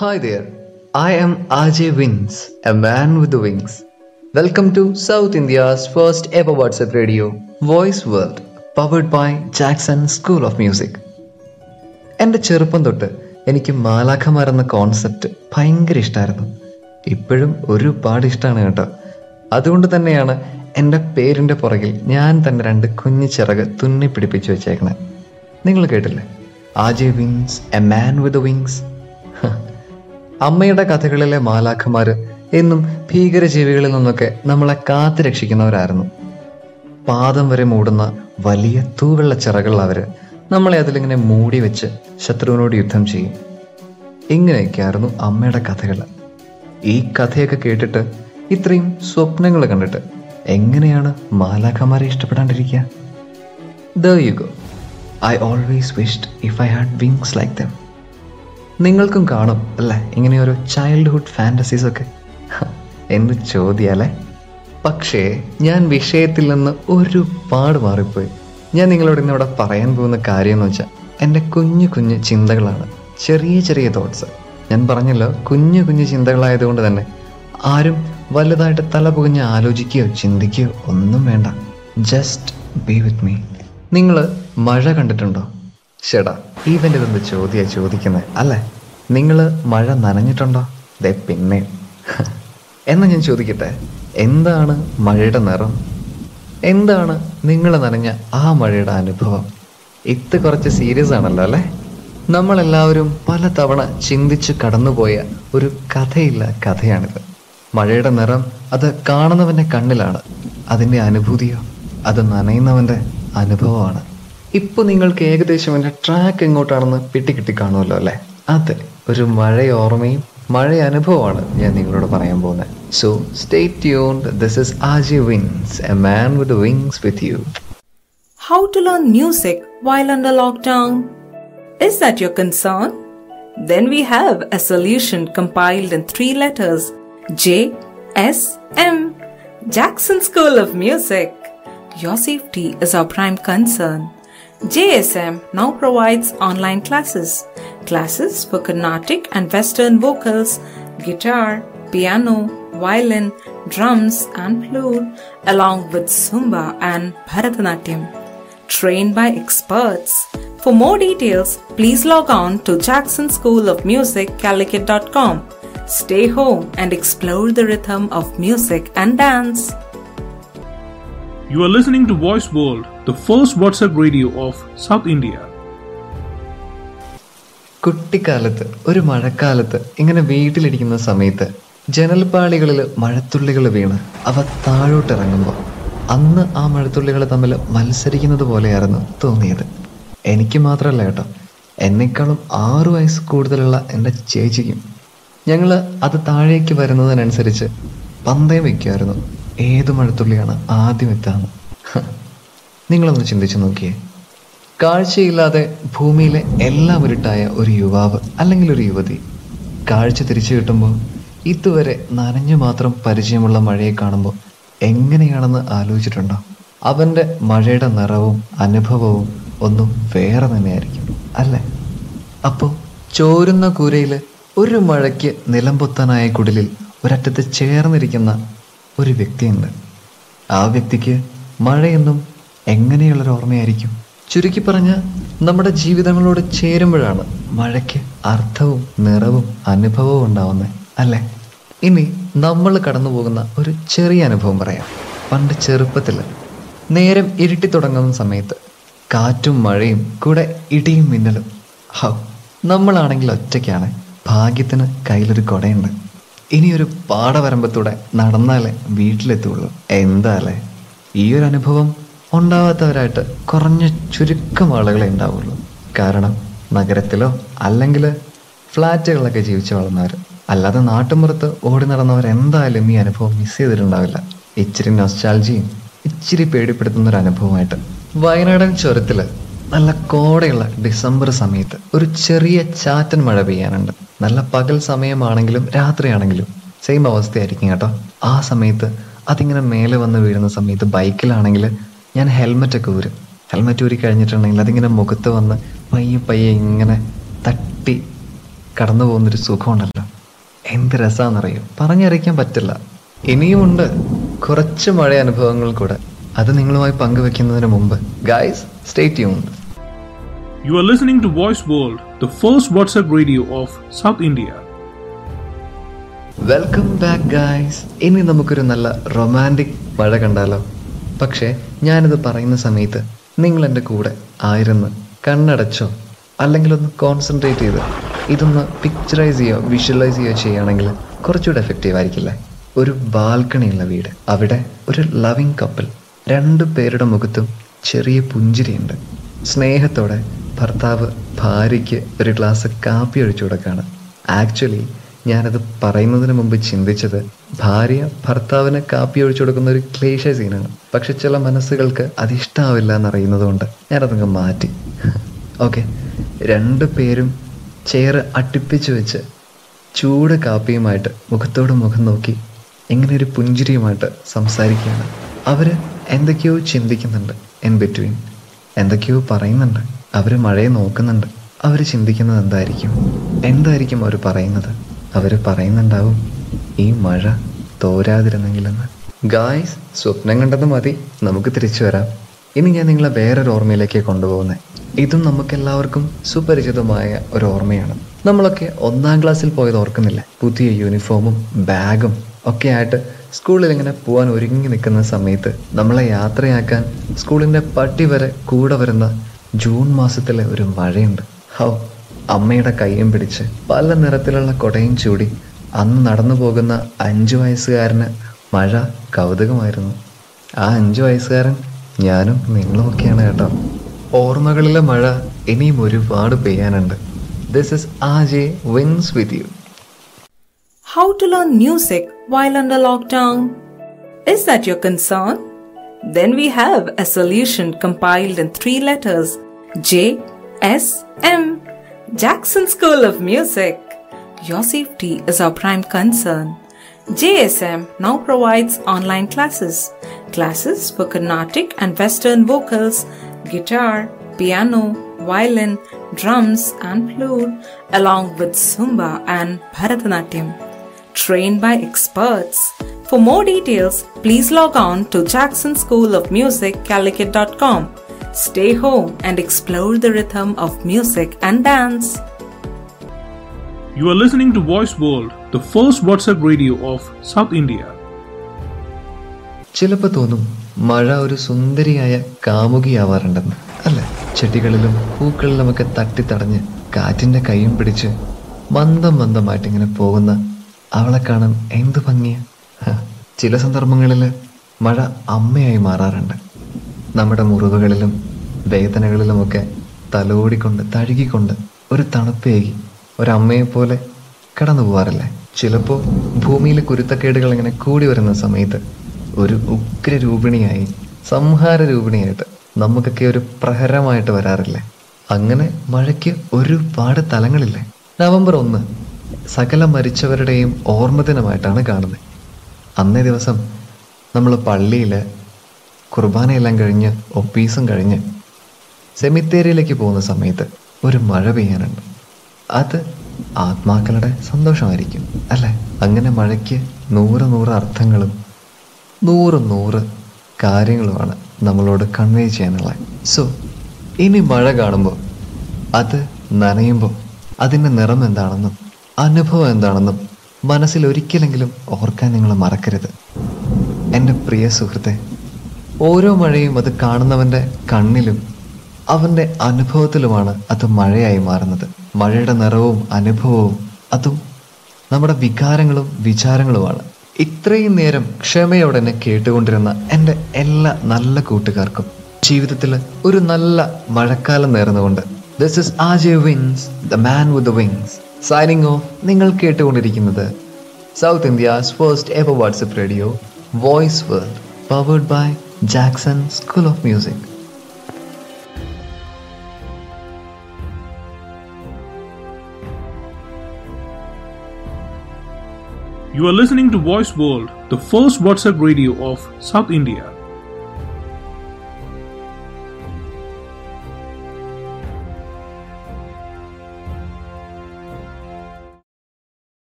Hi there. I am Ajay Wins, a man with wings welcome to South India's first ever WhatsApp radio Voice world powered by Jackson school of music എന്റെ ചെറുപ്പം തൊട്ട് എനിക്ക് മാലാഖമാർ എന്ന concept ഭയങ്കര ഇഷ്ടമായിരുന്നു ഇപ്പോഴും ഒരുപാട് ഇഷ്ടമാണ് കേട്ടോ. അതുകൊണ്ട് തന്നെയാണ് എന്റെ പേരിന്റെ പുറകിൽ ഞാൻ തന്നെ രണ്ട് കുഞ്ഞു ചിറക് തുന്നി പിടിപ്പിച്ചു വെച്ചേക്കണേ. നിങ്ങൾ കേട്ടില്ലേ? AJ wings a man with wings അമ്മയുടെ കഥകളിലെ മാലാഖമാർ എന്നും ഭീകരജീവികളിൽ നിന്നൊക്കെ നമ്മളെ കാത്തു രക്ഷിക്കുന്നവരായിരുന്നു. പാദം വരെ മൂടുന്ന വലിയ തൂവെള്ള ചിറകൾ അവർ നമ്മളെ അതിലിങ്ങനെ മൂടി വെച്ച് ശത്രുവിനോട് യുദ്ധം ചെയ്യും. ഇങ്ങനെയൊക്കെയായിരുന്നു അമ്മയുടെ കഥകൾ ഈ കഥയൊക്കെ കേട്ടിട്ട് ഇത്രയും സ്വപ്നങ്ങൾ കണ്ടിട്ട് എങ്ങനെയാണ് മാലാഖമാരെ ഇഷ്ടപ്പെടാണ്ടിരിക്കുക? The you go I always wished if I had wings like them നിങ്ങൾക്കും കാണും അല്ലേ? ഇങ്ങനെ ഒരു ചൈൽഡ്ഹുഡ് ഫാന്റസീസ് ഒക്കെ. എന്ന് ചോദ്യാലേ? പക്ഷേ ഞാൻ വിഷയത്തിൽ നിന്ന് ഒരുപാട് മാറിപ്പോയി. ഞാൻ നിങ്ങളോട് ഇന്നിവിടെ പറയാൻ പോകുന്ന കാര്യം എന്ന് വെച്ചാൽ എന്റെ കുഞ്ഞു കുഞ്ഞു ചിന്തകളാണ്. ചെറിയ ചെറിയ തോട്ട്സ് ഞാൻ പറഞ്ഞല്ലോ കുഞ്ഞു കുഞ്ഞു ചിന്തകളായതുകൊണ്ട് തന്നെ. ആരും വലുതായിട്ട് തല പുകഞ്ഞ് ആലോചിക്കുകയോ ചിന്തിക്കുകയോ ഒന്നും വേണ്ട. ജസ്റ്റ് ബി വിത്ത് മീ നിങ്ങൾ മഴ കണ്ടിട്ടുണ്ടോ? ചേടാ ഈവന്റെ ഇതെന്ത് ചോദ്യാ ചോദിക്കുന്നത് അല്ലേ? നിങ്ങൾ മഴ നനഞ്ഞിട്ടുണ്ടോ? ദേ പിന്നെ. എന്നാ ഞാൻ ചോദിക്കട്ടെ എന്താണ് മഴയുടെ നിറം? എന്താണ് നിങ്ങൾ നനഞ്ഞ ആ മഴയുടെ അനുഭവം? ഇത് കുറച്ച് സീരിയസ് ആണല്ലോ അല്ലേ? നമ്മളെല്ലാവരും പല തവണ ചിന്തിച്ച് കടന്നുപോയ ഒരു കഥയില്ല കഥയാണിത്. മഴയുടെ നിറം അത് കാണുന്നവന്റെ കണ്ണിലാണ്. അതിന്റെ അനുഭൂതിയോ? അത് നനയുന്നവന്റെ അനുഭവമാണ്. ഇപ്പോൾ നിങ്ങൾക്ക് ഏകദേശം എന്റെ ട്രാക്ക് എങ്ങോട്ടാണെന്ന് പിട്ടി കിട്ടി കാണുമല്ലോ അല്ലേ? അതെ ഒരു മഴ ഓർമ്മയും മഴ അനുഭവമാണ് ഞാൻ നിങ്ങളോട് പറയാൻ പോകുന്നത്. So stay tuned this is AJ Wins a man with wings with you how to learn music while under lockdown is that your concern then we have a solution compiled in three letters J S M Jackson school of music your safety is our prime concern JSM now provides online classes. Classes for Carnatic and Western vocals, guitar, piano, violin, drums, and flute, along with Zumba and Bharatanatyam. Trained by experts. For more details, please log on to Jackson School of Music, Calicut.com. Stay home and explore the rhythm of music and dance. You are listening to Voice World, the first WhatsApp radio of South India. കുട്ടിക്കാലത്ത് ഒരു മഴക്കാലത്ത് ഇങ്ങനെ വീട്ടിലിരിക്കുന്ന സമയത്ത് ജനൽപ്പാളികളിൽ മഴത്തുള്ളികൾ വീണ് അവ താഴോട്ടിറങ്ങുമ്പോൾ അന്ന് ആ മഴത്തുള്ളികൾ തമ്മിൽ മത്സരിക്കുന്നത് പോലെയായിരുന്നു തോന്നിയത്. എനിക്ക് മാത്രമല്ല കേട്ടോ എന്നെക്കാളും ആറ് വയസ്സ് കൂടുതലുള്ള എന്റെ ചേച്ചിക്കും. ഞങ്ങൾ അത് താഴേക്ക് വരുന്നതിനനുസരിച്ച് പന്തയം വയ്ക്കുമായിരുന്നു ഏത് മഴത്തുള്ളിയാണ് ആദ്യം എത്താന്ന്? നിങ്ങളൊന്ന് ചിന്തിച്ചു നോക്കിയേ. കാഴ്ചയില്ലാതെ ഭൂമിയിലെ എല്ലാം ഇരുട്ടായ ഒരു യുവാവ് അല്ലെങ്കിൽ ഒരു യുവതി. കാഴ്ച തിരിച്ചു കിട്ടുമ്പോൾ ഇതുവരെ നനഞ്ഞു മാത്രം പരിചയമുള്ള മഴയെ കാണുമ്പോൾ എങ്ങനെയാണെന്ന് ആലോചിച്ചിട്ടുണ്ടോ? അവന്റെ മഴയുടെ നിറവും അനുഭവവും ഒന്നും വേറെ തന്നെയായിരിക്കും അല്ലേ? അപ്പോൾ ചോരുന്ന കൂരയിൽ ഒരു മഴയ്ക്ക് നിലംപൊത്താനായ കുടിലിൽ ഒരറ്റത്ത് ചേർന്നിരിക്കുന്ന ഒരു വ്യക്തിയുണ്ട്. ആ വ്യക്തിക്ക് മഴയെന്നും എങ്ങനെയുള്ളൊരു ഓർമ്മയായിരിക്കും. ചുരുക്കി പറഞ്ഞ നമ്മുടെ ജീവിതങ്ങളോട് ചേരുമ്പോഴാണ് മഴയ്ക്ക് അർത്ഥവും നിറവും അനുഭവവും ഉണ്ടാവുന്നത് അല്ലേ? ഇനി നമ്മൾ കടന്നു പോകുന്ന ഒരു ചെറിയ അനുഭവം പറയാം. പണ്ട് ചെറുപ്പത്തിൽ നേരം ഇരുട്ടി തുടങ്ങുന്ന സമയത്ത് കാറ്റും മഴയും കൂടെ ഇടിയും മിന്നലും. ഹൗ നമ്മളാണെങ്കിൽ ഒറ്റയ്ക്കാണ്. ഭാഗ്യത്തിന് കയ്യിലൊരു കുടയുണ്ട്. ഇനി ഒരു പാടവരമ്പത്തൂടെ നടന്നാലേ വീട്ടിലെത്തുള്ളൂ. എന്താലേ? ഈ ഒരു അനുഭവം ഉണ്ടാവാത്തവരായിട്ട് കുറഞ്ഞ ചുരുക്കം ആളുകളെ ഉണ്ടാവുള്ളൂ. കാരണം നഗരത്തിലോ അല്ലെങ്കിൽ ഫ്ലാറ്റുകളിലൊക്കെ ജീവിച്ച് വളർന്നവർ അല്ലാതെ നാട്ടുമ്പുറത്ത് ഓടി നടന്നവർ എന്തായാലും ഈ അനുഭവം മിസ് ചെയ്തിട്ടുണ്ടാവില്ല. ഇച്ചിരി നൊസ്റ്റാൾജിയും ഇച്ചിരി പേടിപ്പെടുത്തുന്ന ഒരു അനുഭവമായിട്ട് വയനാടൻ ചുരത്തിൽ നല്ല കോടയുള്ള ഡിസംബർ സമയത്ത് ഒരു ചെറിയ ചാറ്റൻ മഴ പെയ്യാനുണ്ട്. നല്ല പകൽ സമയമാണെങ്കിലും രാത്രിയാണെങ്കിലും സെയിം അവസ്ഥയായിരിക്കും കേട്ടോ. ആ സമയത്ത് അതിങ്ങനെ മേലെ വന്ന് വീഴുന്ന സമയത്ത് ബൈക്കിലാണെങ്കിൽ ഞാൻ ഹെൽമെറ്റൊക്കെ ഊരും. ഹെൽമെറ്റ് ഊരി കഴിഞ്ഞിട്ടുണ്ടെങ്കിൽ അതിങ്ങനെ മുഖത്ത് വന്ന് പയ്യെ പയ്യെ ഇങ്ങനെ തട്ടി കടന്നു പോകുന്നൊരു സുഖമുണ്ടല്ലോ. എന്ത് രസമാണെന്നറിയോ പറഞ്ഞറിയിക്കാൻ പറ്റില്ല. ഇനിയുമുണ്ട് കുറച്ച് മഴ അനുഭവങ്ങൾ കൂടെ. അത് നിങ്ങളുമായി പങ്കുവെക്കുന്നതിന് മുമ്പ്. Guys stay tuned You are listening to Voice World, the first WhatsApp radio of South India. Welcome back guys ഇനി നമുക്കൊരു നല്ല റൊമാന്റിക് മഴ കണ്ടാലോ? പക്ഷേ ഞാനിത് പറയുന്ന സമയത്ത് നിങ്ങൾ എന്റെ കൂടെ ആയിരുന്നു കണ്ണടച്ചോ? അല്ലെങ്കിൽ ഒന്ന് കോൺസെൻട്രേറ്റ് ചെയ്ത് ഇതൊന്ന് പിക്ചറൈസ് ചെയ്യോ വിഷ്വലൈസ് ചെയ്യോ ചെയ്യുകയാണെങ്കിൽ കുറച്ചുകൂടെ എഫക്റ്റീവ് ആയിരിക്കില്ലേ? ഒരു ബാൽക്കണിയുള്ള വീട്. അവിടെ ഒരു ലവിങ് കപ്പിൾ രണ്ട് പേരുടെ മുഖത്തും ചെറിയ പുഞ്ചിരിയുണ്ട്. സ്നേഹത്തോടെ ഭർത്താവ് ഭാര്യയ്ക്ക് ഒരു ഗ്ലാസ് കാപ്പി ഒഴിച്ചു കൊടുക്കുകയാണ്. ആക്ച്വലി ഞാനത് പറയുന്നതിന് മുമ്പ് ചിന്തിച്ചത് ഭാര്യ ഭർത്താവിന് കാപ്പി ഒഴിച്ചു കൊടുക്കുന്ന ഒരു ക്ലേശ സീനാണ്. പക്ഷെ ചില മനസ്സുകൾക്ക് അത് ഇഷ്ടാവില്ല എന്നറിയുന്നതുകൊണ്ട് ഞാനതങ്ങ് മാറ്റി. ഓക്കെ രണ്ടു പേരും ചെയർ അട്ടിപ്പിച്ച് വെച്ച് ചൂട് കാപ്പിയുമായിട്ട് മുഖത്തോട് മുഖം നോക്കി ഇങ്ങനെ ഒരു പുഞ്ചിരിയുമായിട്ട് സംസാരിക്കുകയാണ്. അവർ എന്തൊക്കെയോ ചിന്തിക്കുന്നുണ്ട് ഇൻ ബിറ്റ്വീൻ എന്തൊക്കെയോ പറയുന്നുണ്ട്. അവർ മഴയെ നോക്കുന്നുണ്ട്. അവർ ചിന്തിക്കുന്നത് എന്തായിരിക്കും? എന്തായിരിക്കും അവർ പറയുന്നത്? അവർ പറയുന്നുണ്ടാവും ഈ മഴ തോരാതിരുന്നെങ്കിലെന്ന്. ഗായ്സ് സ്വപ്നം കണ്ടത് മതി. നമുക്ക് തിരിച്ചു വരാം. ഇനി ഞാൻ നിങ്ങളെ വേറൊരു ഓർമ്മയിലേക്ക് കൊണ്ടുപോകുന്നത് ഇതും നമുക്കെല്ലാവർക്കും സുപരിചിതമായ ഒരു ഓർമ്മയാണ്. നമ്മളൊക്കെ ഒന്നാം ക്ലാസ്സിൽ പോയത് ഓർക്കുന്നില്ല. പുതിയ യൂണിഫോമും ബാഗും ഒക്കെ ആയിട്ട് സ്കൂളിൽ ഇങ്ങനെ പോകാൻ ഒരുങ്ങി നിൽക്കുന്ന സമയത്ത് നമ്മളെ യാത്രയാക്കാൻ സ്കൂളിന്റെ പട്ടി വരെ കൂടെ വരുന്ന ജൂൺ മാസത്തിലെ ഒരു മഴയുണ്ട്. ഹൗ അമ്മയുടെ കൈയും പിടിച്ച് പല നിറത്തിലുള്ള കൊടയും ചൂടി. അന്ന് നടന്നു പോകുന്ന അഞ്ചു വയസ്സുകാരന് മഴ കൗതുകമായിരുന്നു. ആ അഞ്ചു വയസ്സുകാരൻ ഞാനും നിങ്ങളുമൊക്കെയാണ് കേട്ടോ. ഓർമ്മകളിലെ മഴ ഇനിയും ഒരുപാട് പെയ്യാനുണ്ട്. This is A J Wins with you How to learn music while under lockdown? Is that your concern? Then we have a solution compiled in three letters J S M. Jackson School of Music. Your safety is our prime concern. JSM now provides online classes. Classes for Carnatic and Western vocals, guitar, piano, violin, drums, and flute, along with Zumba and Bharatanatyam. Trained by experts. For more details, please log on to Jackson School of Music, Calicut.com. Stay home and explore the rhythm of music and dance. You are listening to Voice World, the first WhatsApp radio of South India. ചിലപ്പോൾ തോന്നും മഴ ഒരു സുന്ദരിയായ കാമുകിയാവാറുണ്ടെന്ന് അല്ലേ ചെടികളിലും പൂക്കളിലുമൊക്കെ തട്ടിത്തടഞ്ഞ് കാറ്റിന്റെ കൈയും പിടിച്ച് മന്ദം Mandam പോകുന്ന അവളെ കാണാൻ എന്ത് ഭംഗിയാ ഹ, ചില സന്ദർഭങ്ങളിൽ മഴ അമ്മയായി മാറാറുണ്ട്. നമ്മുടെ മുറിവുകളിലും വേദനകളിലുമൊക്കെ തലോടിക്കൊണ്ട് തഴുകിക്കൊണ്ട് ഒരു തണുപ്പേകി ഒരമ്മയെപ്പോലെ കടന്നു പോവാറില്ലേ? ചിലപ്പോൾ ഭൂമിയിലെ കുരുത്തക്കേടുകൾ ഇങ്ങനെ കൂടി വരുന്ന സമയത്ത് ഒരു ഉഗ്രരൂപിണിയായി സംഹാര രൂപിണിയായിട്ട് നമുക്കൊക്കെ ഒരു പ്രഹരമായിട്ട് വരാറില്ലേ? അങ്ങനെ മഴയ്ക്ക് ഒരുപാട് തലങ്ങളില്ലേ? നവംബർ ഒന്ന് സകല മരിച്ചവരുടെയും ഓർമ്മദിനമായിട്ടാണ് കാണുന്നത് അന്നേ ദിവസം നമ്മൾ പള്ളിയിൽ കുർബാനയെല്ലാം കഴിഞ്ഞ് ഒപ്പീസും കഴിഞ്ഞ് സെമിത്തേരിയിലേക്ക് പോകുന്ന സമയത്ത് ഒരു മഴ പെയ്യാനുണ്ട്. അത് ആത്മാക്കളുടെ സന്തോഷമായിരിക്കും അല്ലെ? അങ്ങനെ മഴയ്ക്ക് നൂറ് നൂറ് അർത്ഥങ്ങളും നൂറ് നൂറ് കാര്യങ്ങളുമാണ് നമ്മളോട് കൺവേ ചെയ്യാനുള്ളത്. സോ ഇനി മഴ കാണുമ്പോൾ അത് നനയുമ്പോൾ അതിന്റെ നിറം എന്താണെന്നും അനുഭവം എന്താണെന്നും മനസ്സിൽ ഒരിക്കലെങ്കിലും ഓർക്കാൻ നിങ്ങൾ മറക്കരുത്. എന്റെ പ്രിയ സുഹൃത്തെ ഓരോ മഴയും അത് കാണുന്നവന്റെ കണ്ണിലും അവന്റെ അനുഭവത്തിലുമാണ് അത് മഴയായി മാറുന്നത്. മഴയുടെ നിറവും അനുഭവവും അതും നമ്മുടെ വികാരങ്ങളും വിചാരങ്ങളുമാണ്. ഇത്രയും നേരം ക്ഷമയോടെ എന്നെ കേട്ടുകൊണ്ടിരുന്ന എന്റെ എല്ലാ നല്ല കൂട്ടുകാർക്കും ജീവിതത്തിൽ ഒരു നല്ല മഴക്കാലം നേർന്നുകൊണ്ട് this is AJ Wins the man with the wings signing off നിങ്ങൾ കേട്ടുകൊണ്ടിരിക്കുന്നത് South India's first ever WhatsApp radio voice world powered by Jackson school of music You are listening to Voice World, the first WhatsApp radio of South India.